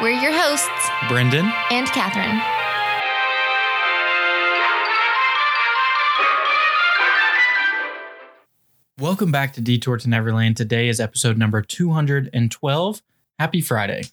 We're your hosts, Brendan and Catherine. Welcome back to Detour to Neverland. Today is episode number 212. Happy Friday.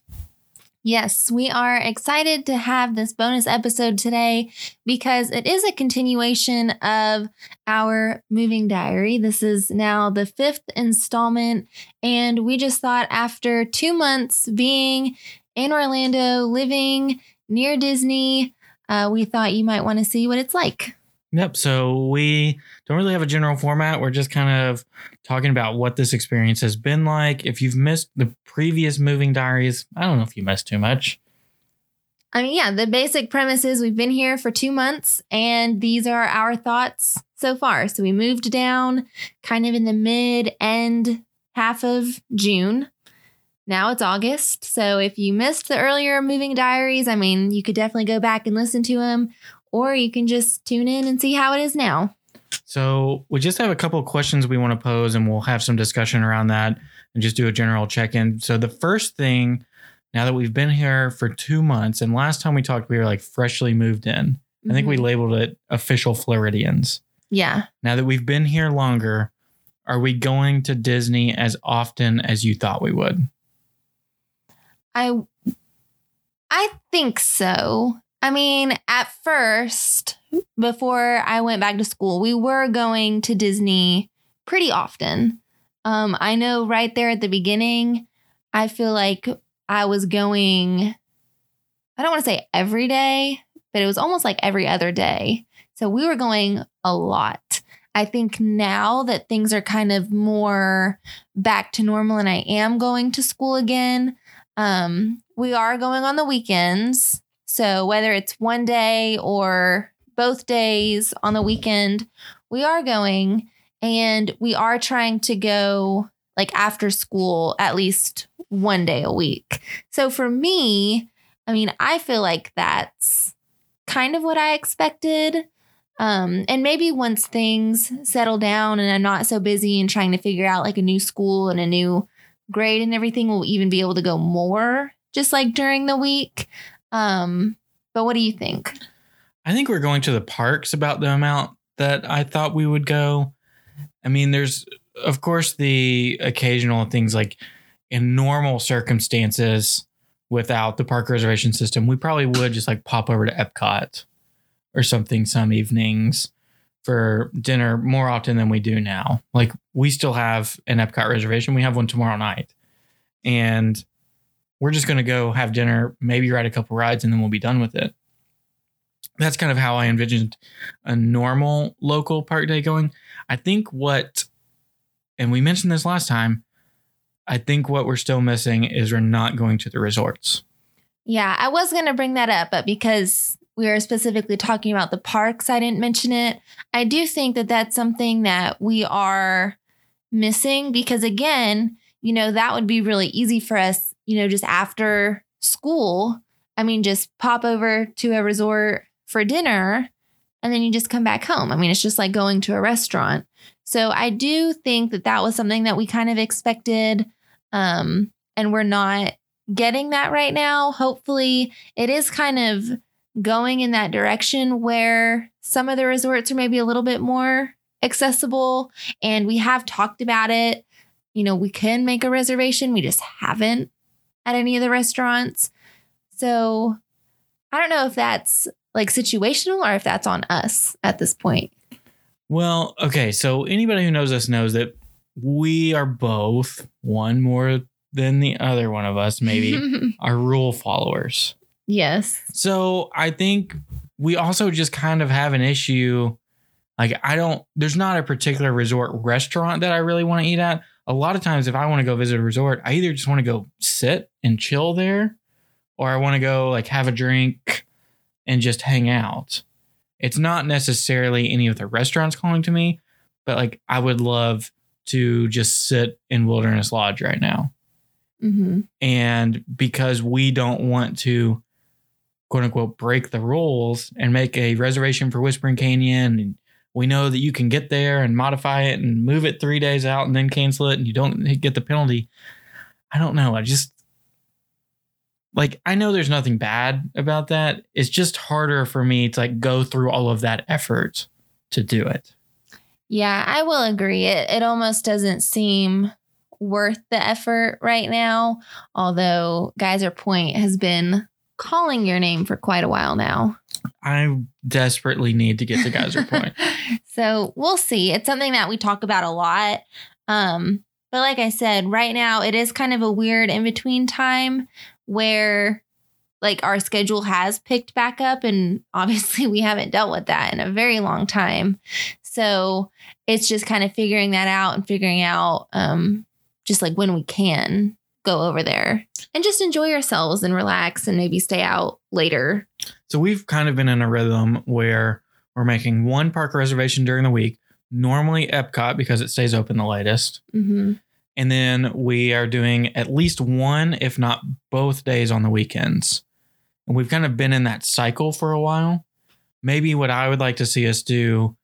Yes, we are excited to have this bonus episode today because it is a continuation of our moving diary. This is now the fifth installment, and we just thought after two months being in Orlando, living near Disney, uh, we thought you might want to see what it's like. Yep. So we don't really have a general format. We're just kind of talking about what this experience has been like. If you've missed the previous moving diaries, I don't know if you missed too much. I mean, yeah, the basic premise is we've been here for two months and these are our thoughts so far. So we moved down kind of in the mid end half of June. Now it's August. So if you missed the earlier moving diaries, I mean, you could definitely go back and listen to them, or you can just tune in and see how it is now. So we just have a couple of questions we want to pose, and we'll have some discussion around that and just do a general check in. So the first thing, now that we've been here for two months, and last time we talked, we were like freshly moved in. I think we Mhm. labeled it official Floridians. Yeah. Now that we've been here longer, are we going to Disney as often as you thought we would? I I think so. I mean, at first, before I went back to school, we were going to Disney pretty often. Um, I know right there at the beginning, I feel like I was going, I don't want to say every day, but it was almost like every other day. So we were going a lot. I think now that things are kind of more back to normal and I am going to school again, um, we are going on the weekends. So whether it's one day or both days on the weekend, we are going and we are trying to go like after school at least one day a week. So for me, I mean, I feel like that's kind of what I expected. Um, and maybe once things settle down and I'm not so busy and trying to figure out like a new school and a new grade and everything, we'll even be able to go more just like during the week. Um, but what do you think? I think we're going to the parks about the amount that I thought we would go. I mean, there's, of course, the occasional things like in normal circumstances without the park reservation system, we probably would just like pop over to Epcot or something some evenings for dinner more often than we do now. Like, we still have an Epcot reservation, we have one tomorrow night. And we're just going to go have dinner, maybe ride a couple rides, and then we'll be done with it that's kind of how I envisioned a normal local park day going. I think what, and we mentioned this last time, I think what we're still missing is we're not going to the resorts. Yeah, I was going to bring that up, but because we were specifically talking about the parks, I didn't mention it. I do think that that's something that we are missing because, again, you know, that would be really easy for us, you know, just after school. I mean, just pop over to a resort for dinner and then you just come back home. I mean, it's just like going to a restaurant. So I do think that that was something that we kind of expected. Um, and we're not getting that right now. Hopefully, it is kind of going in that direction where some of the resorts are maybe a little bit more accessible. And we have talked about it. You know, we can make a reservation, we just haven't at any of the restaurants. So I don't know if that's like situational or if that's on us at this point. Well, okay. So anybody who knows us knows that we are both one more than the other one of us, maybe, are rule followers. Yes. So I think we also just kind of have an issue. Like, I don't, there's not a particular resort restaurant that I really want to eat at. A lot of times, if I want to go visit a resort, I either just want to go sit and chill there, or I want to go like have a drink and just hang out. It's not necessarily any of the restaurants calling to me, but like I would love to just sit in Wilderness Lodge right now. Mm-hmm. And because we don't want to quote unquote break the rules and make a reservation for Whispering Canyon and we know that you can get there and modify it and move it three days out and then cancel it and you don't get the penalty. I don't know. I just like I know there's nothing bad about that. It's just harder for me to like go through all of that effort to do it. Yeah, I will agree. It it almost doesn't seem worth the effort right now. Although Geyser Point has been calling your name for quite a while now. I desperately need to get to Geyser Point. so we'll see. It's something that we talk about a lot. Um, but like I said, right now it is kind of a weird in between time where like our schedule has picked back up and obviously we haven't dealt with that in a very long time. So it's just kind of figuring that out and figuring out um just like when we can go over there and just enjoy ourselves and relax and maybe stay out later. So we've kind of been in a rhythm where we're making one park reservation during the week, normally Epcot because it stays open the latest. Mm-hmm. And then we are doing at least one, if not both days on the weekends. And we've kind of been in that cycle for a while. Maybe what I would like to see us do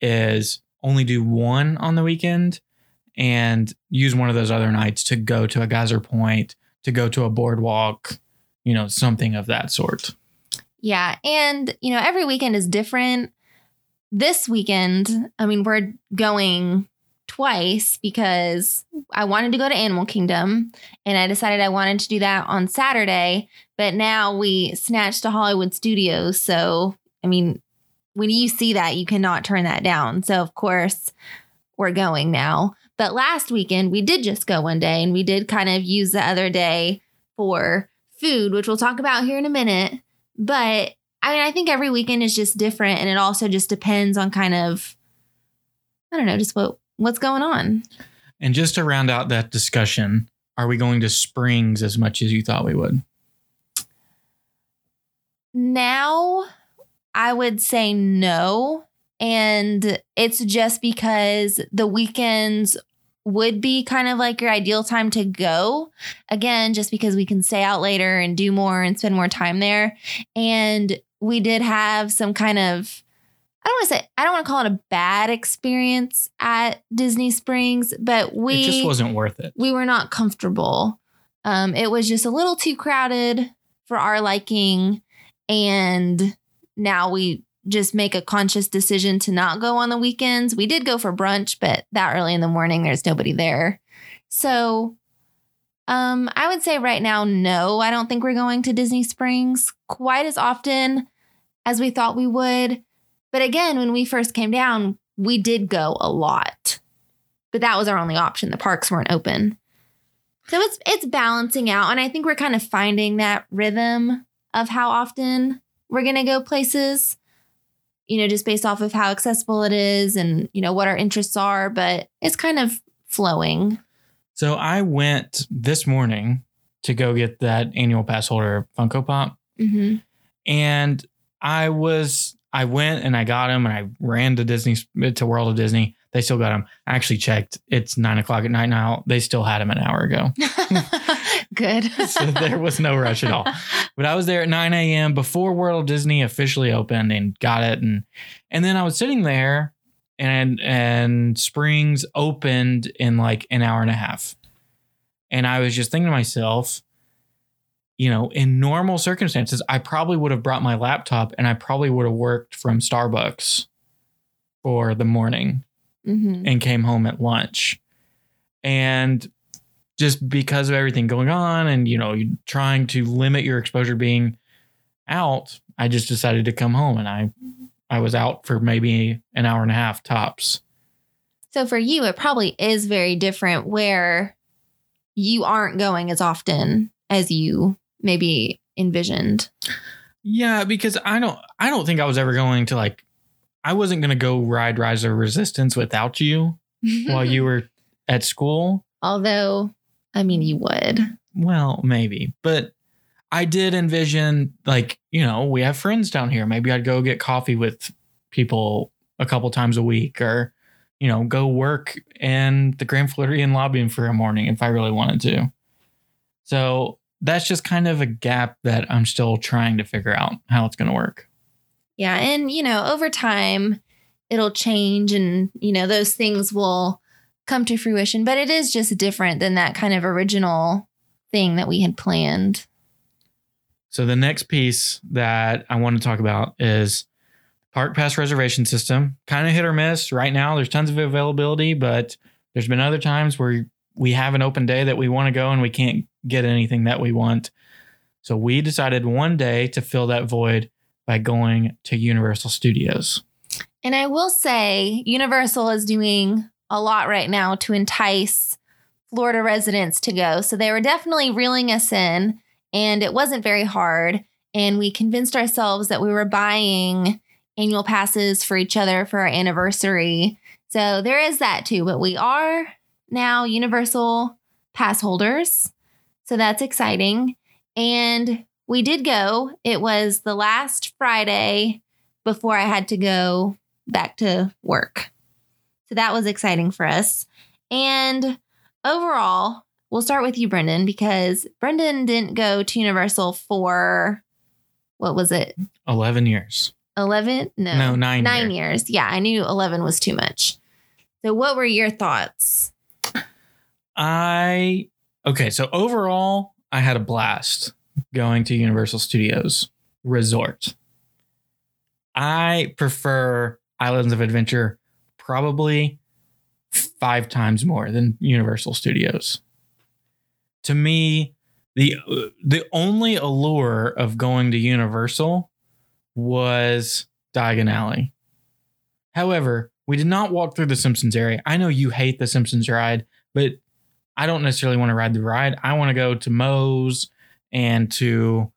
is only do one on the weekend and use one of those other nights to go to a geyser point, to go to a boardwalk, you know, something of that sort. Yeah. And, you know, every weekend is different. This weekend, I mean, we're going twice because I wanted to go to Animal Kingdom and I decided I wanted to do that on Saturday. But now we snatched to Hollywood Studios. So, I mean, when you see that, you cannot turn that down. So, of course, we're going now. But last weekend, we did just go one day and we did kind of use the other day for food, which we'll talk about here in a minute. But I mean, I think every weekend is just different and it also just depends on kind of, I don't know, just what what's going on. And just to round out that discussion, are we going to Springs as much as you thought we would? Now, I would say no. And it's just because the weekends would be kind of like your ideal time to go. Again, just because we can stay out later and do more and spend more time there. And we did have some kind of I don't want to say I don't want to call it a bad experience at Disney Springs, but we it just wasn't worth it. We were not comfortable. Um, it was just a little too crowded for our liking, and now we just make a conscious decision to not go on the weekends. We did go for brunch, but that early in the morning, there's nobody there. So, um, I would say right now, no, I don't think we're going to Disney Springs quite as often as we thought we would. But again, when we first came down, we did go a lot. But that was our only option. The parks weren't open. So it's it's balancing out and I think we're kind of finding that rhythm of how often we're going to go places. You know, just based off of how accessible it is and, you know, what our interests are, but it's kind of flowing. So I went this morning to go get that annual pass holder Funko Pop. hmm And I was I went and I got him and I ran to Disney to World of Disney. They still got him. I actually checked. It's nine o'clock at night now. They still had him an hour ago. Good. so there was no rush at all. But I was there at 9 a.m. before World Disney officially opened and got it. And and then I was sitting there and and Springs opened in like an hour and a half. And I was just thinking to myself, you know, in normal circumstances, I probably would have brought my laptop and I probably would have worked from Starbucks for the morning hmm and came home at lunch. And just because of everything going on and, you know, trying to limit your exposure being out, I just decided to come home and I I was out for maybe an hour and a half tops. So for you, it probably is very different where you aren't going as often as you maybe envisioned. Yeah, because I don't I don't think I was ever going to like I wasn't going to go ride Rise of Resistance without you while you were at school. Although, I mean, you would. Well, maybe, but I did envision like, you know, we have friends down here. Maybe I'd go get coffee with people a couple times a week or, you know, go work in the Grand Floridian lobbying for a morning if I really wanted to. So that's just kind of a gap that I'm still trying to figure out how it's going to work. Yeah. And, you know, over time, it'll change and, you know, those things will come to fruition. But it is just different than that kind of original thing that we had planned. So the next piece that I want to talk about is Park Pass reservation system. Kind of hit or miss. Right now, there's tons of availability, but there's been other times where we have an open day that we want to go and we can't get anything that we want. So we decided one day to fill that void by going to Universal Studios. And I will say, Universal is doing a lot right now to entice Florida residents to go. So they were definitely reeling us in, and it wasn't very hard. And we convinced ourselves that we were buying annual passes for each other for our anniversary. So there is that too. But we are now Universal pass holders. So that's exciting. And we did go. It was the last Friday before I had to go back to work. So that was exciting for us. And overall, we'll start with you, Brendan, because Brendan didn't go to Universal for what was it? 11 years. 11? No. No, nine Nine years. years. Yeah, I knew 11 was too much. So, what were your thoughts? I, okay, so overall, I had a blast going to Universal Studios Resort. I prefer Islands of Adventure probably five times more than Universal Studios. To me, the the only allure of going to Universal was Diagon Alley. However, we did not walk through the Simpsons area. I know you hate the Simpsons ride, but I don't necessarily want to ride the ride. I want to go to Moe's and to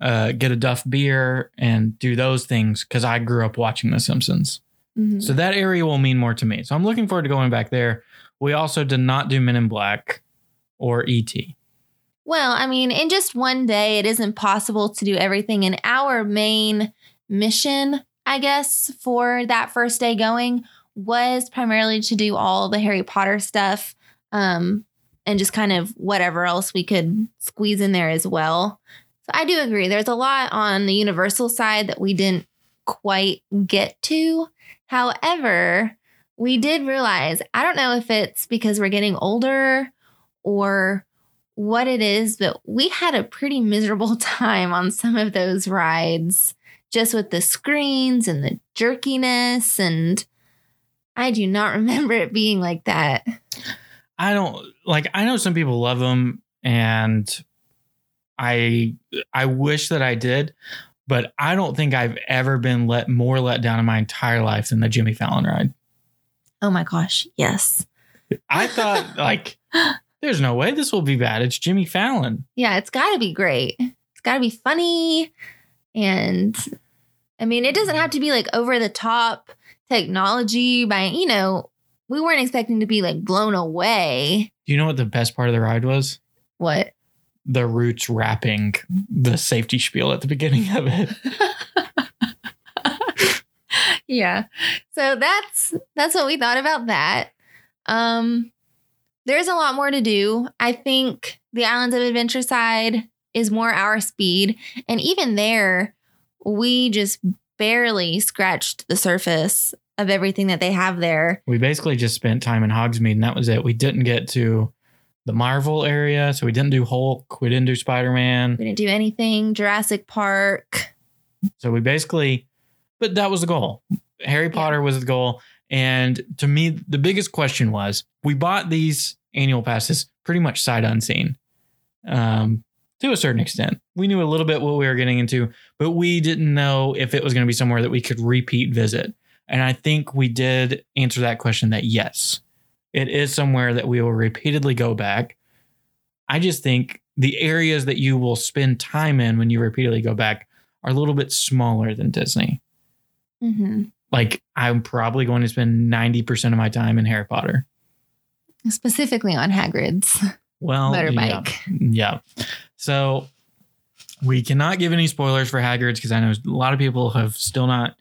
uh, get a Duff beer and do those things because I grew up watching The Simpsons. Mhm. So that area will mean more to me. So I'm looking forward to going back there. We also did not do Men in Black or ET. Well, I mean, in just one day, it isn't possible to do everything. And our main mission, I guess, for that first day going was primarily to do all the Harry Potter stuff um, and just kind of whatever else we could squeeze in there as well. So I do agree. There's a lot on the Universal side that we didn't quite get to. However, we did realize I don't know if it's because we're getting older or what it is, but we had a pretty miserable time on some of those rides, just with the screens and the jerkiness. And I do not remember it being like that. I don't like I know some people love them and I I wish that I did, but I don't think I've ever been let more let down in my entire life than the Jimmy Fallon ride. Oh my gosh. Yes. I thought like there's no way this will be bad. It's Jimmy Fallon. Yeah, it's got to be great. It's got to be funny. And I mean, it doesn't have to be like over the top technology by, you know, we weren't expecting to be like blown away. Do you know what the best part of the ride was? What? The Roots rapping the safety spiel at the beginning of it. yeah. So that's that's what we thought about that. Um there's a lot more to do. I think the Islands of Adventure side is more our speed and even there we just barely scratched the surface of everything that they have there. We basically just spent time in Hogsmeade and that was it. We didn't get to the Marvel area, so we didn't do Hulk, we didn't do Spider-Man. We didn't do anything. Jurassic Park. So we basically, but that was the goal. Harry Potter was the goal. And to me, the biggest question was we bought these annual passes pretty much sight unseen um, to a certain extent. We knew a little bit what we were getting into, but we didn't know if it was going to be somewhere that we could repeat visit. And I think we did answer that question that yes, it is somewhere that we will repeatedly go back. I just think the areas that you will spend time in when you repeatedly go back are a little bit smaller than Disney. hmm Like I'm probably going to spend 90% of my time in Harry Potter. Specifically on Hagrid's Well, motorbike. Yeah. yeah. So We cannot give any spoilers for Hagrid's because I know a lot of people have still not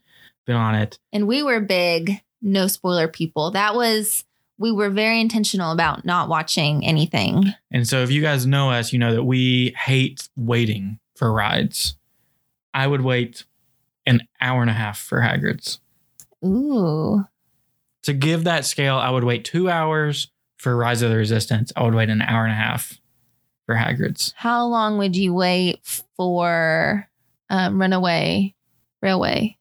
been on it. And we were big no spoiler people. That was we were very intentional about not watching anything. And so if you guys know us, you know that we hate waiting for rides. I would wait an hour and a half for Hagrid's. Ooh. To give that scale, I would wait two hours for Rise of the Resistance. I would wait an hour and a half for Hagrid's. How long would you wait for um, Runaway Railway?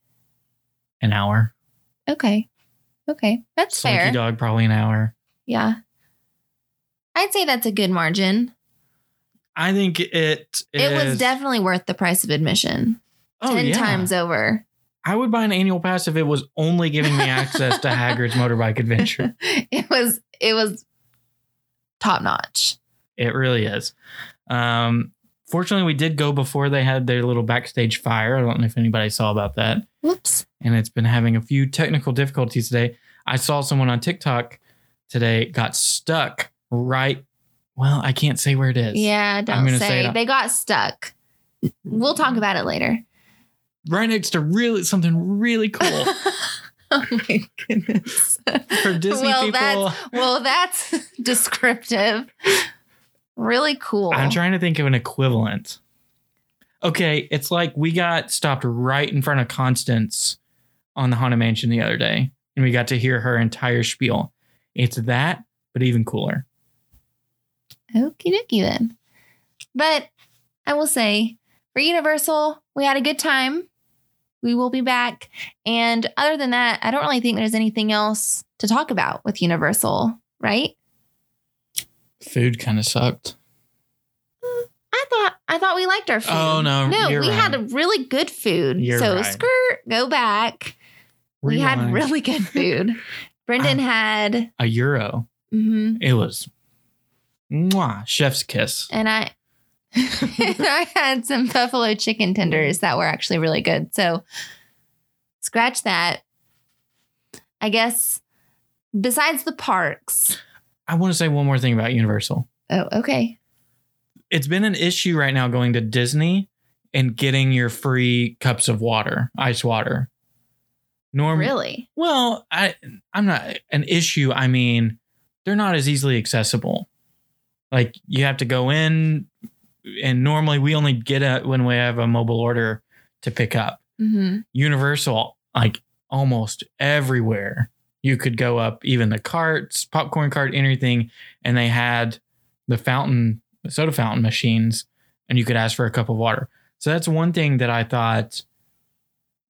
An hour. Okay. Okay. That's Slinky fair. Dog, probably an hour. Yeah. I'd say that's a good margin. I think it It was definitely worth the price of admission. Oh, 10 yeah. times over. I would buy an annual pass if it was only giving me access to Hagrid's motorbike adventure. it was it was top notch. It really is. Um, fortunately, we did go before they had their little backstage fire. I don't know if anybody saw about that. Whoops. And it's been having a few technical difficulties today. I saw someone on TikTok today got stuck right. Well, I can't say where it is. Yeah, don't say, say it- they got stuck. We'll talk about it later. Right next to really something really cool oh my goodness. for Disney well, people. That's, well, that's descriptive. Really cool. I'm trying to think of an equivalent. Okay, it's like we got stopped right in front of Constance on the Haunted Mansion the other day, and we got to hear her entire spiel. It's that, but even cooler. Okie dokie then. But I will say, for Universal, we had a good time. We will be back. And other than that, I don't really think there's anything else to talk about with Universal, right? Food kind of sucked. I thought I thought we liked our food. Oh, no, no, we right. had a really good food. You're so right. skirt, go back. We had really good food. Brendan had, a gyro. mhm, It was mwah, chef's kiss. and I, I had some buffalo chicken tenders that were actually really good. So scratch that. I guess besides the parks. I want to say one more thing about Universal. Oh, okay. It's been an issue right now going to Disney and getting your free cups of water, ice water. Norm- Really? Well, I I'm not an issue. I mean, they're not as easily accessible. Like you have to go in, and normally we only get it when we have a mobile order to pick up. hmm Universal, like almost everywhere, you could go up, even the carts, popcorn cart, anything, and they had the fountain, soda fountain machines, and you could ask for a cup of water. So that's one thing that I thought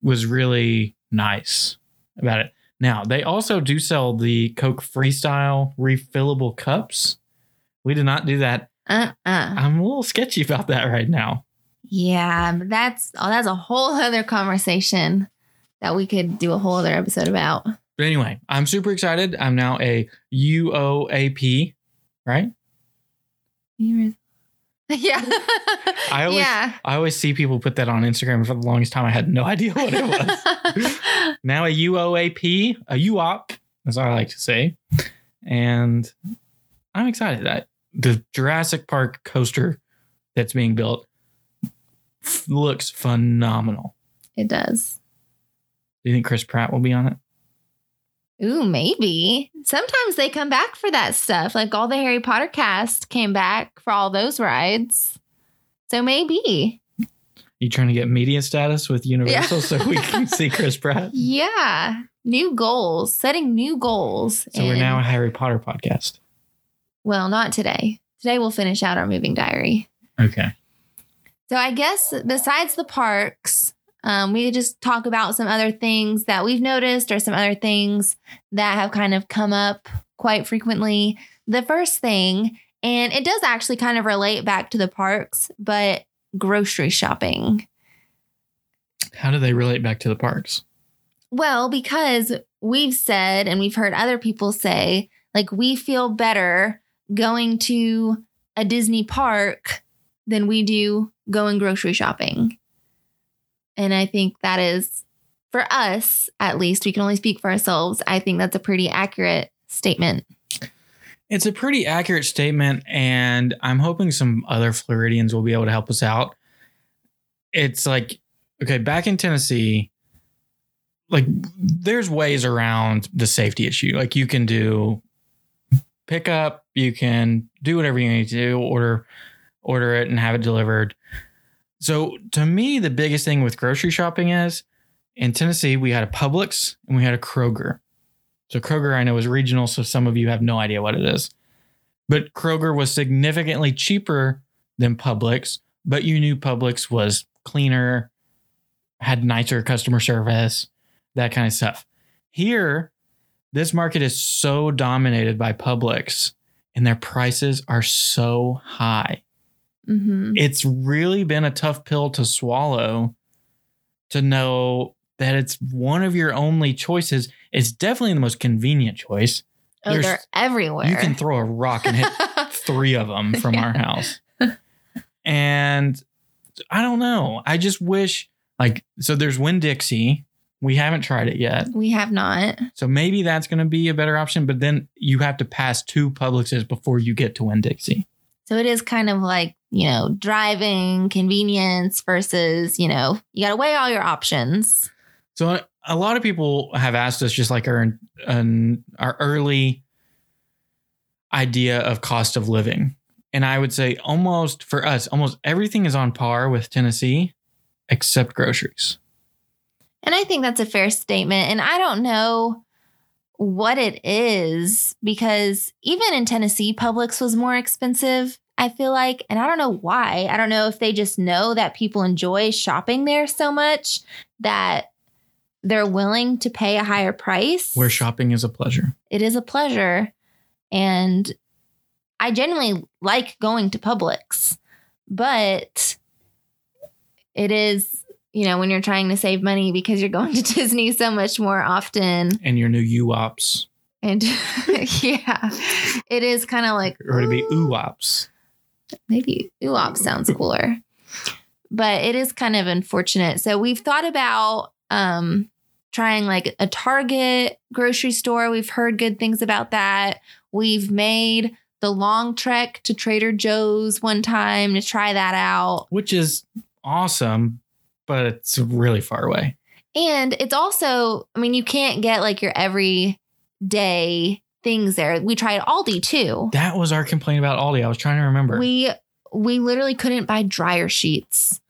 was really nice about it. Now, they also do sell the Coke Freestyle refillable cups. We did not do that. Uh uh I'm a little sketchy about that right now. Yeah, but that's oh, that's a whole other conversation that we could do a whole other episode about. But anyway, I'm super excited. I'm now a UOAP, right? Yeah. I always, yeah. I always see people put that on Instagram. For the longest time, I had no idea what it was. now a UOAP, a UOP, as I like to say. And I'm excited that the Jurassic Park coaster that's being built f- looks phenomenal. it does. Do you think Chris Pratt will be on it? Ooh, maybe. Sometimes they come back for that stuff. Like all the Harry Potter cast came back for all those rides. So maybe. You trying to get media status with Universal Yeah. so we can see Chris Pratt? Yeah. New goals, setting new goals. So we're now a Harry Potter podcast. well, not today. Today we'll finish out our moving diary. Okay. So I guess besides the parks, um, we could just talk about some other things that we've noticed or some other things that have kind of come up quite frequently. The first thing, and it does actually kind of relate back to the parks, but grocery shopping. How do they relate back to the parks? Well, because we've said and we've heard other people say, like, we feel better going to a Disney park than we do going grocery shopping. And I think that is, for us at least, we can only speak for ourselves. I think that's a pretty accurate statement. It's a pretty accurate statement, and I'm hoping some other Floridians will be able to help us out. it's like okay, back in Tennessee, like there's ways around the safety issue. Like you can do pickup, you can do whatever you need to do, order order it and have it delivered. So to me, the biggest thing with grocery shopping is in Tennessee, we had a Publix and we had a Kroger. So Kroger I know is regional, so some of you have no idea what it is. But Kroger was significantly cheaper than Publix, but you knew Publix was cleaner, had nicer customer service, that kind of stuff. Here, this market is so dominated by Publix and their prices are so high. Hmm It's really been a tough pill to swallow to know that it's one of your only choices. It's definitely the most convenient choice. Oh, There's- they're everywhere. You can throw a rock and hit three of them from our house. And I don't know. I just wish, like, so there's Winn Dixie. We haven't tried it yet. we have not. So maybe that's going to be a better option, but then you have to pass two Publixes before you get to Winn Dixie. So it is kind of like, you know, driving, convenience versus, you know, you got to weigh all your options. So a lot of people have asked us just like our an, our early idea of cost of living. And I would say almost for us, almost everything is on par with Tennessee except groceries. And I think that's a fair statement. And I don't know what it is because even in Tennessee, Publix was more expensive, I feel like. And I don't know why. I don't know if they just know that people enjoy shopping there so much that they're willing to pay a higher price. Where shopping is a pleasure. it is a pleasure. And I genuinely like going to Publix, but it is, you know, when you're trying to save money because you're going to Disney so much more often. And your new UOPS, And yeah, it is kind of like, or to be "Ooh." UOPS. Maybe UOP sounds cooler. But it is kind of unfortunate. So we've thought about um trying like a Target grocery store. We've heard good things about that. We've made the long trek to Trader Joe's one time to try that out. which is awesome, but it's really far away. And it's also, I mean, you can't get like your everyday things there. We tried Aldi too. That was our complaint about Aldi. I was trying to remember. We we literally couldn't buy dryer sheets.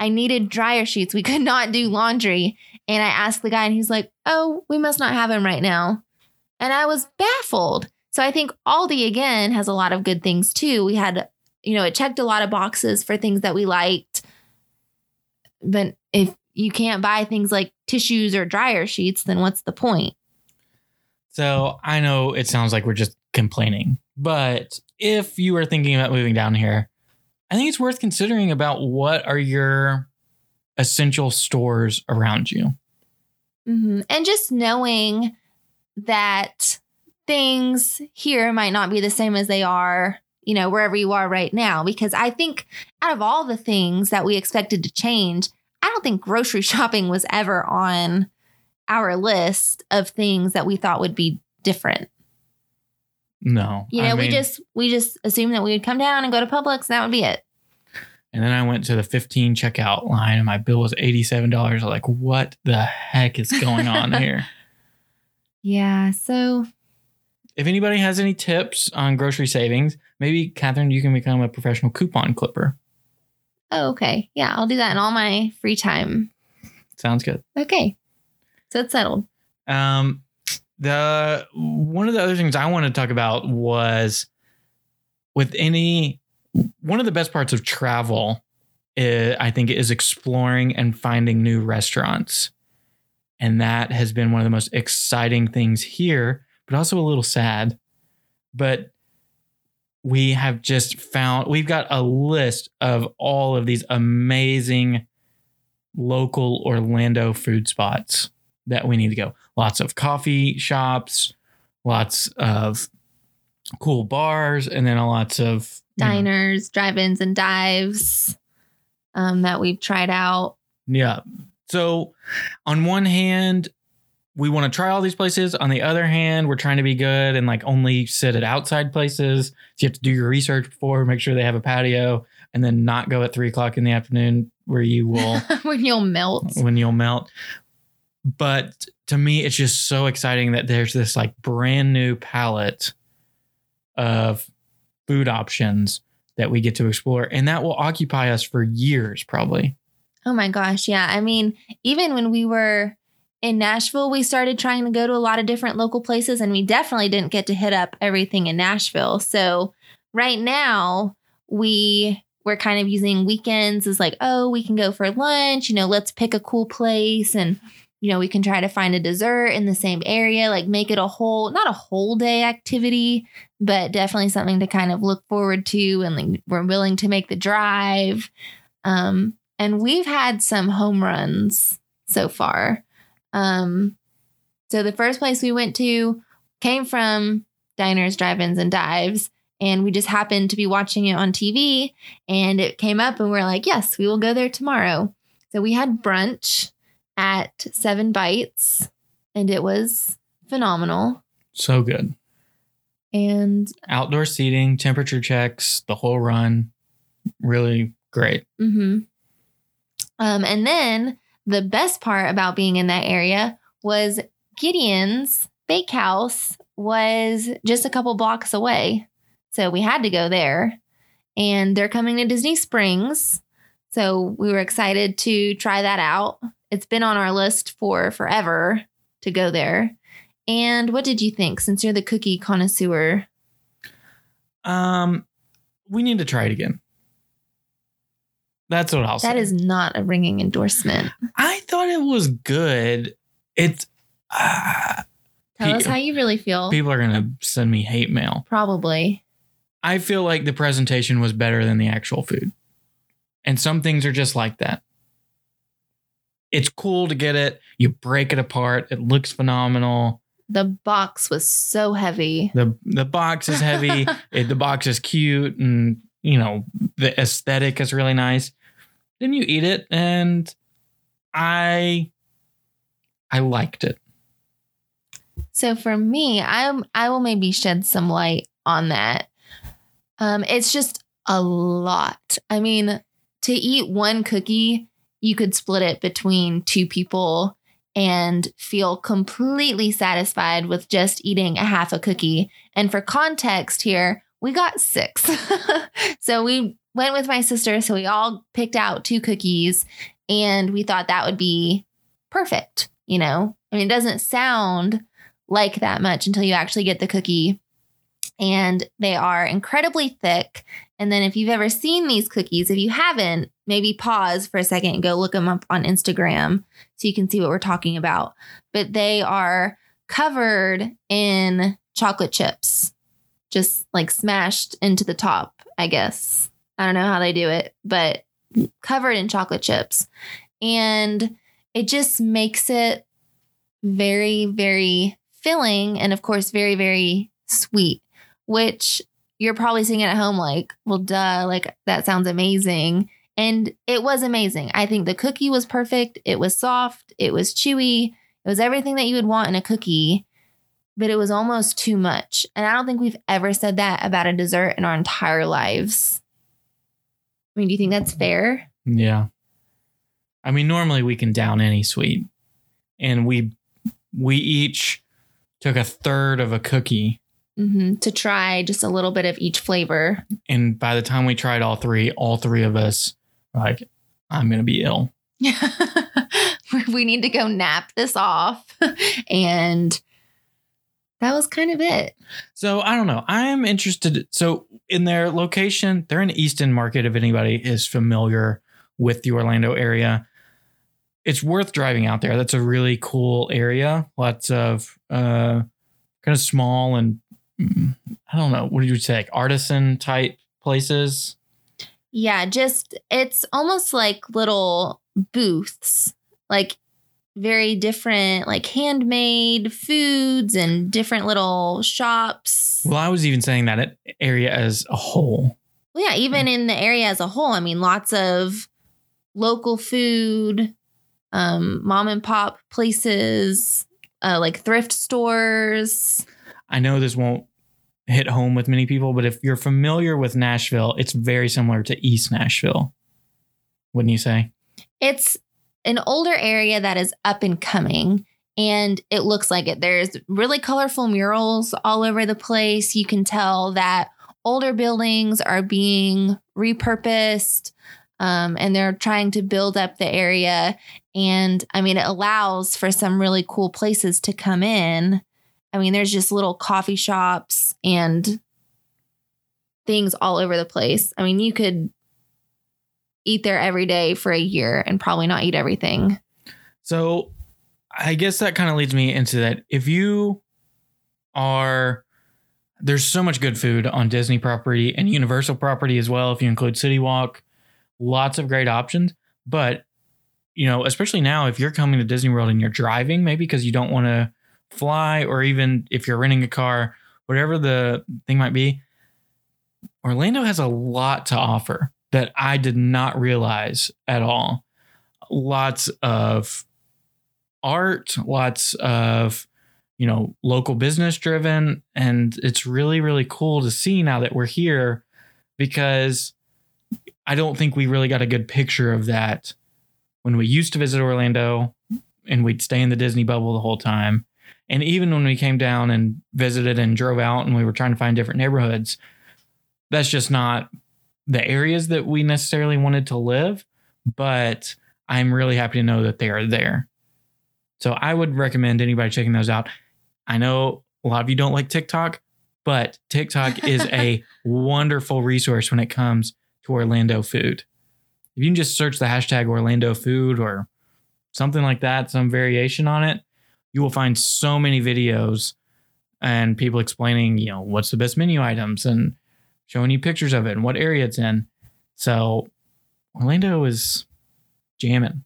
I needed dryer sheets. We could not do laundry. And I asked the guy and he's like, "Oh, we must not have them right now." And I was baffled. So I think Aldi again has a lot of good things too. We had you know, it checked a lot of boxes for things that we liked. But if you can't buy things like tissues or dryer sheets, then what's the point? So I know it sounds like we're just complaining, but if you are thinking about moving down here, I think it's worth considering about what are your essential stores around you. hmm And just knowing that things here might not be the same as they are, you know, wherever you are right now. Because I think out of all the things that we expected to change, I don't think grocery shopping was ever on our list of things that we thought would be different. No, You know, I we just we just assumed that we would come down and go to Publix and that would be it. And then I went to the 15 checkout line and my bill was $87. I was like, what the heck is going on here? Yeah. So If anybody has any tips on grocery savings, maybe Catherine, you can become a professional coupon clipper. oh, okay. Yeah, I'll do that in all my free time. Sounds good. Okay. So it's settled. Um, the one of the other things I want to talk about was with any one of the best parts of travel, i I think, is exploring and finding new restaurants, and that has been one of the most exciting things here, but also a little sad. But we have just found we've got a list of all of these amazing local Orlando food spots that we need to go. Lots of coffee shops, lots of cool bars, and then lots of you know, diners, drive-ins, and dives um, that we've tried out. Yeah. So, on one hand, we want to try all these places. On the other hand, we're trying to be good and like only sit at outside places. So you have to do your research before, make sure they have a patio, and then not go at three o'clock in the afternoon where you will when you'll melt. when you'll melt. But to me, it's just so exciting that there's this like brand new palette of food options that we get to explore, and that will occupy us for years, probably. Oh my gosh. Yeah. I mean, even when we were in Nashville, we started trying to go to a lot of different local places, and we definitely didn't get to hit up everything in Nashville. So right now, we we're kind of using weekends as like, oh, we can go for lunch, you know, let's pick a cool place and you know, we can try to find a dessert in the same area, like make it a whole, not a whole day activity, but definitely something to kind of look forward to. And like, we're willing to make the drive. Um, and we've had some home runs so far. Um, so the first place we went to came from diners, drive-ins, and dives. And we just happened to be watching it on TV and it came up and we're like, yes, we will go there tomorrow. So we had brunch at Seven Bites and it was phenomenal. So good. And Outdoor seating, temperature checks, the whole run. Really great. hmm Um, and then the best part about being in that area was Gideon's Bakehouse was just a couple blocks away. So we had to go there. And they're coming to Disney Springs. So we were excited to try that out. It's been on our list for forever to go there. And what did you think since you're the cookie connoisseur? Um, we need to try it again. That's what I'll say. That is not a ringing endorsement. I thought it was good. It's uh, Tell Pe- us how you really feel. people are gonna send me hate mail. Probably. I feel like the presentation was better than the actual food, and some things are just like that. It's cool to get it. You break it apart. It looks phenomenal. The box was so heavy. the The box is heavy. it, the box is cute, and you know the aesthetic is really nice. Then you eat it, and I, I liked it. So for me, I I will maybe shed some light on that. Um, it's just a lot. I mean, to eat one cookie, you could split it between two people and feel completely satisfied with just eating a half a cookie. And for context here, we got six. so we went with my sister, so we all picked out two cookies and we thought that would be perfect, you know? I mean, it doesn't sound like that much until you actually get the cookie. And they are incredibly thick. And then, if you've ever seen these cookies, if you haven't, maybe pause for a second and go look them up on Instagram so you can see what we're talking about. But they are covered in chocolate chips, just like smashed into the top, I guess. I don't know how they do it, but covered in chocolate chips. And it just makes it very, very filling and, of course, very, very sweet, which you're probably singing at home like, well, duh, like that sounds amazing. And it was amazing. I think the cookie was perfect. It was soft, it was chewy, it was everything that you would want in a cookie, but it was almost too much. And I don't think we've ever said that about a dessert in our entire lives. I mean, do you think that's fair? Yeah. I mean, normally we can down any sweet, and we we each took a third of a cookie, hmm To try just a little bit of each flavor. and by the time we tried all three, all three of us like, "I'm gonna be ill." we need to go nap this off. and that was kind of it. So I don't know. I'm interested. So in their location, they're in East End Market. If anybody is familiar with the Orlando area, it's worth driving out there. That's a really cool area. Lots of uh, kind of small and mm, I don't know what do you say, like artisan type places. Yeah, just it's almost like little booths, like very different, like handmade foods and different little shops. Well, I was even saying that area as a whole. Well, yeah, even in the area as a whole, I mean, lots of local food, um, mom and pop places, uh, like thrift stores. I know this won't hit home with many people, but if you're familiar with Nashville, it's very similar to East Nashville. Wouldn't you say? It's an older area that is up and coming. And it looks like it. There's really colorful murals all over the place. You can tell that older buildings are being repurposed um, and they're trying to build up the area. And I mean, it allows for some really cool places to come in. I mean, there's just little coffee shops and things all over the place. I mean, you could eat there every day for a year and probably not eat everything. So I guess that kind of leads me into that. If you are, there's so much good food on Disney property and Universal property as well, if you include City Walk, lots of great options. But, you know, especially now, if you're coming to Disney World and you're driving, maybe because you don't want to fly, or even if you're renting a car, whatever the thing might be, Orlando has a lot to offer that I did not realize at all. Lots of art, lots of you know local business driven and it's really really cool to see now that we're here because I don't think we really got a good picture of that when we used to visit Orlando and we'd stay in the Disney bubble the whole time. And even when we came down and visited and drove out and we were trying to find different neighborhoods, that's just not the areas that we necessarily wanted to live. But I'm really happy to know that they are there. So I would recommend anybody checking those out. I know a lot of you don't like TikTok, but TikTok is a wonderful resource when it comes to Orlando food. If you can just search the hashtag Orlando food or something like that, some variation on it, you will find so many videos and people explaining, you know, what's the best menu items and showing you pictures of it and what area it's in. So Orlando is jamming.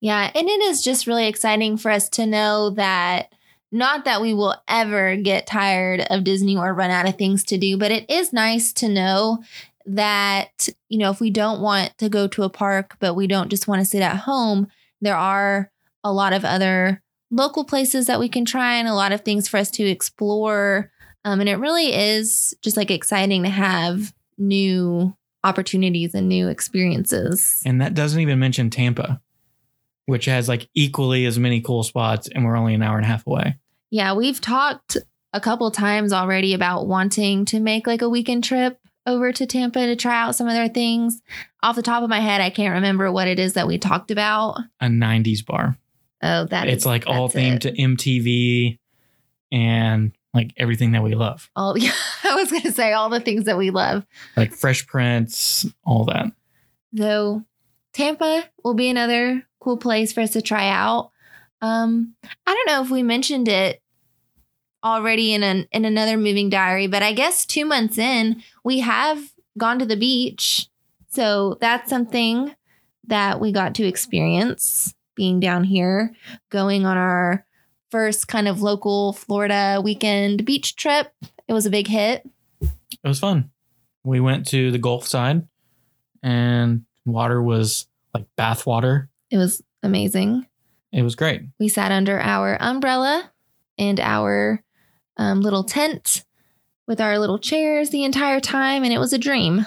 Yeah, and it is just really exciting for us to know that not that we will ever get tired of Disney or run out of things to do, but it is nice to know that, you know, if we don't want to go to a park, but we don't just want to sit at home, there are a lot of other local places that we can try and a lot of things for us to explore. Um, and it really is just like exciting to have new opportunities and new experiences. And that doesn't even mention Tampa, which has like equally as many cool spots, and we're only an hour and a half away. Yeah, we've talked a couple times already about wanting to make like a weekend trip over to Tampa to try out some of their things. Off the top of my head, I can't remember what it is that we talked about. A 90s bar. Oh, that it's is- like all themed it. to MTV and like everything that we love, all. Yeah, I was gonna say all the things that we love. like Fresh Prince, all that. So Tampa will be another cool place for us to try out. Um, I don't know if we mentioned it already in an in another moving diary, but I guess two months in, we have gone to the beach. So that's something that we got to experience being down here, going on our first kind of local Florida weekend beach trip. It was a big hit. It was fun. We went to the Gulf side and water was like bath water. It was amazing. It was great. We sat under our umbrella and our um, little tent with our little chairs the entire time, and it was a dream.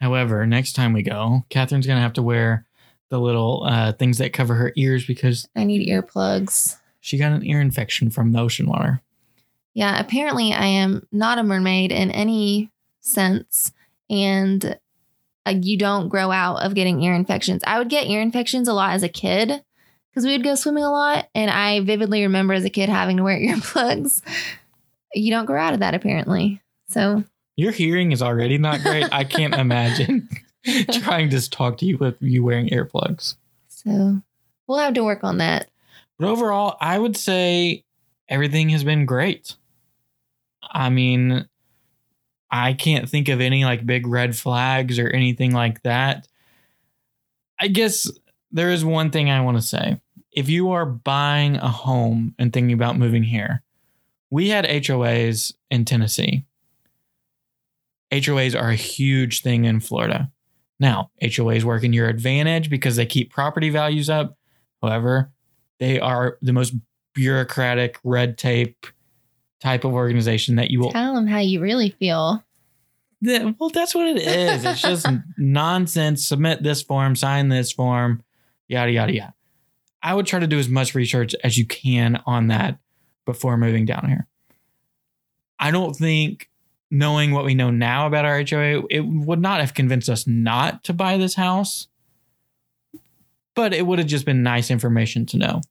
However, next time we go, Catherine's going to have to wear the little uh, things that cover her ears because I need earplugs. she got an ear infection from the ocean water. Yeah, apparently I am not a mermaid in any sense, and uh, you don't grow out of getting ear infections. I would get ear infections a lot as a kid because we would go swimming a lot, and I vividly remember as a kid having to wear earplugs. You don't grow out of that apparently. So Your hearing is already not great. I can't imagine trying to talk to you with you wearing earplugs. so we'll have to work on that. But overall, I would say everything has been great. I mean, I can't think of any like big red flags or anything like that. I guess there is one thing I want to say. If you are buying a home and thinking about moving here, we had HOAs in Tennessee. HOAs are a huge thing in Florida. Now, HOAs work in your advantage because they keep property values up. However, they are the most bureaucratic, red tape type of organization that you will. Tell them how you really feel. That- well, that's what it is. It's just nonsense. Submit this form, sign this form. yada, yada, yada. I would try to do as much research as you can on that before moving down here. I don't think knowing what we know now about our HOA, it would not have convinced us not to buy this house, but it would have just been nice information to know.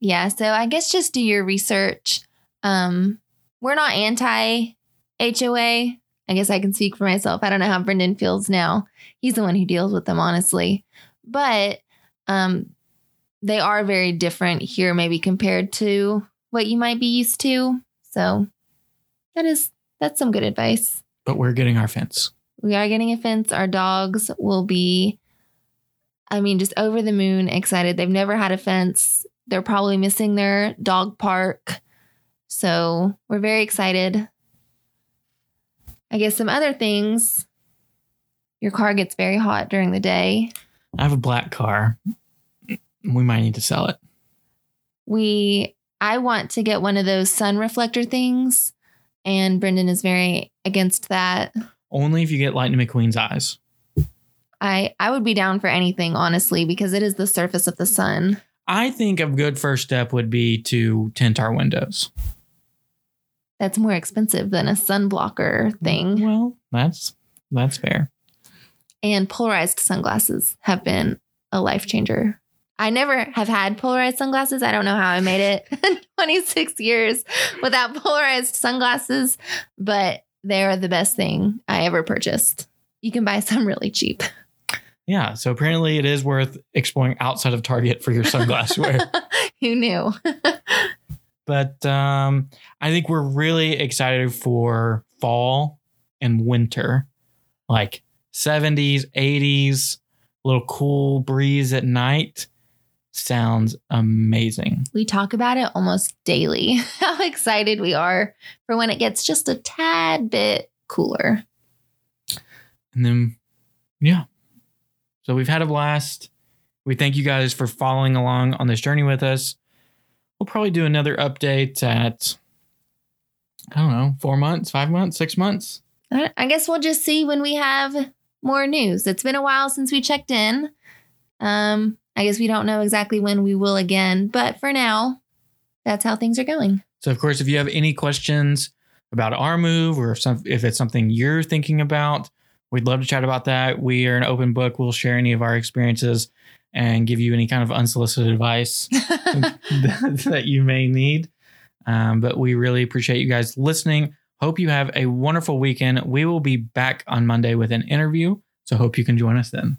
Yeah, so I guess just do your research. Um, we're not anti HOA. I guess I can speak for myself. I don't know how Brendan feels now. He's the one who deals with them, honestly. But um, they are very different here, maybe compared to what you might be used to. So that is that's some good advice. But we're getting our fence. We are getting a fence. Our dogs will be, I mean, just over the moon excited. They've never had a fence. They're probably missing their dog park. So we're very excited. I guess some other things. Your car gets very hot during the day. I have a black car. We might need to sell it. We I want to get one of those sun reflector things and Brendan is very against that. Only if you get Lightning McQueen's eyes. I I would be down for anything honestly because it is the surface of the sun. I think a good first step would be to tint our windows. That's more expensive than a sun blocker thing. Well, that's that's fair. And polarized sunglasses have been a life changer. I never have had polarized sunglasses. I don't know how I made it 26 years without polarized sunglasses, but they are the best thing I ever purchased. You can buy some really cheap. Yeah, so apparently it is worth exploring outside of Target for your sunglass wear. Who knew? but um, I think we're really excited for fall and winter, like 70s, 80s, little cool breeze at night. Sounds amazing. We talk about it almost daily. How excited we are for when it gets just a tad bit cooler. And then, yeah. So we've had a blast. We thank you guys for following along on this journey with us. We'll probably do another update at, I don't know, four months, five months, six months. I guess we'll just see when we have more news. It's been a while since we checked in. Um, I guess we don't know exactly when we will again, but for now, that's how things are going. So, of course, if you have any questions about our move or if, some, if it's something you're thinking about, we'd love to chat about that. We are an open book. We'll share any of our experiences and give you any kind of unsolicited advice that, that you may need. Um, but we really appreciate you guys listening. Hope you have a wonderful weekend. We will be back on Monday with an interview. So, hope you can join us then.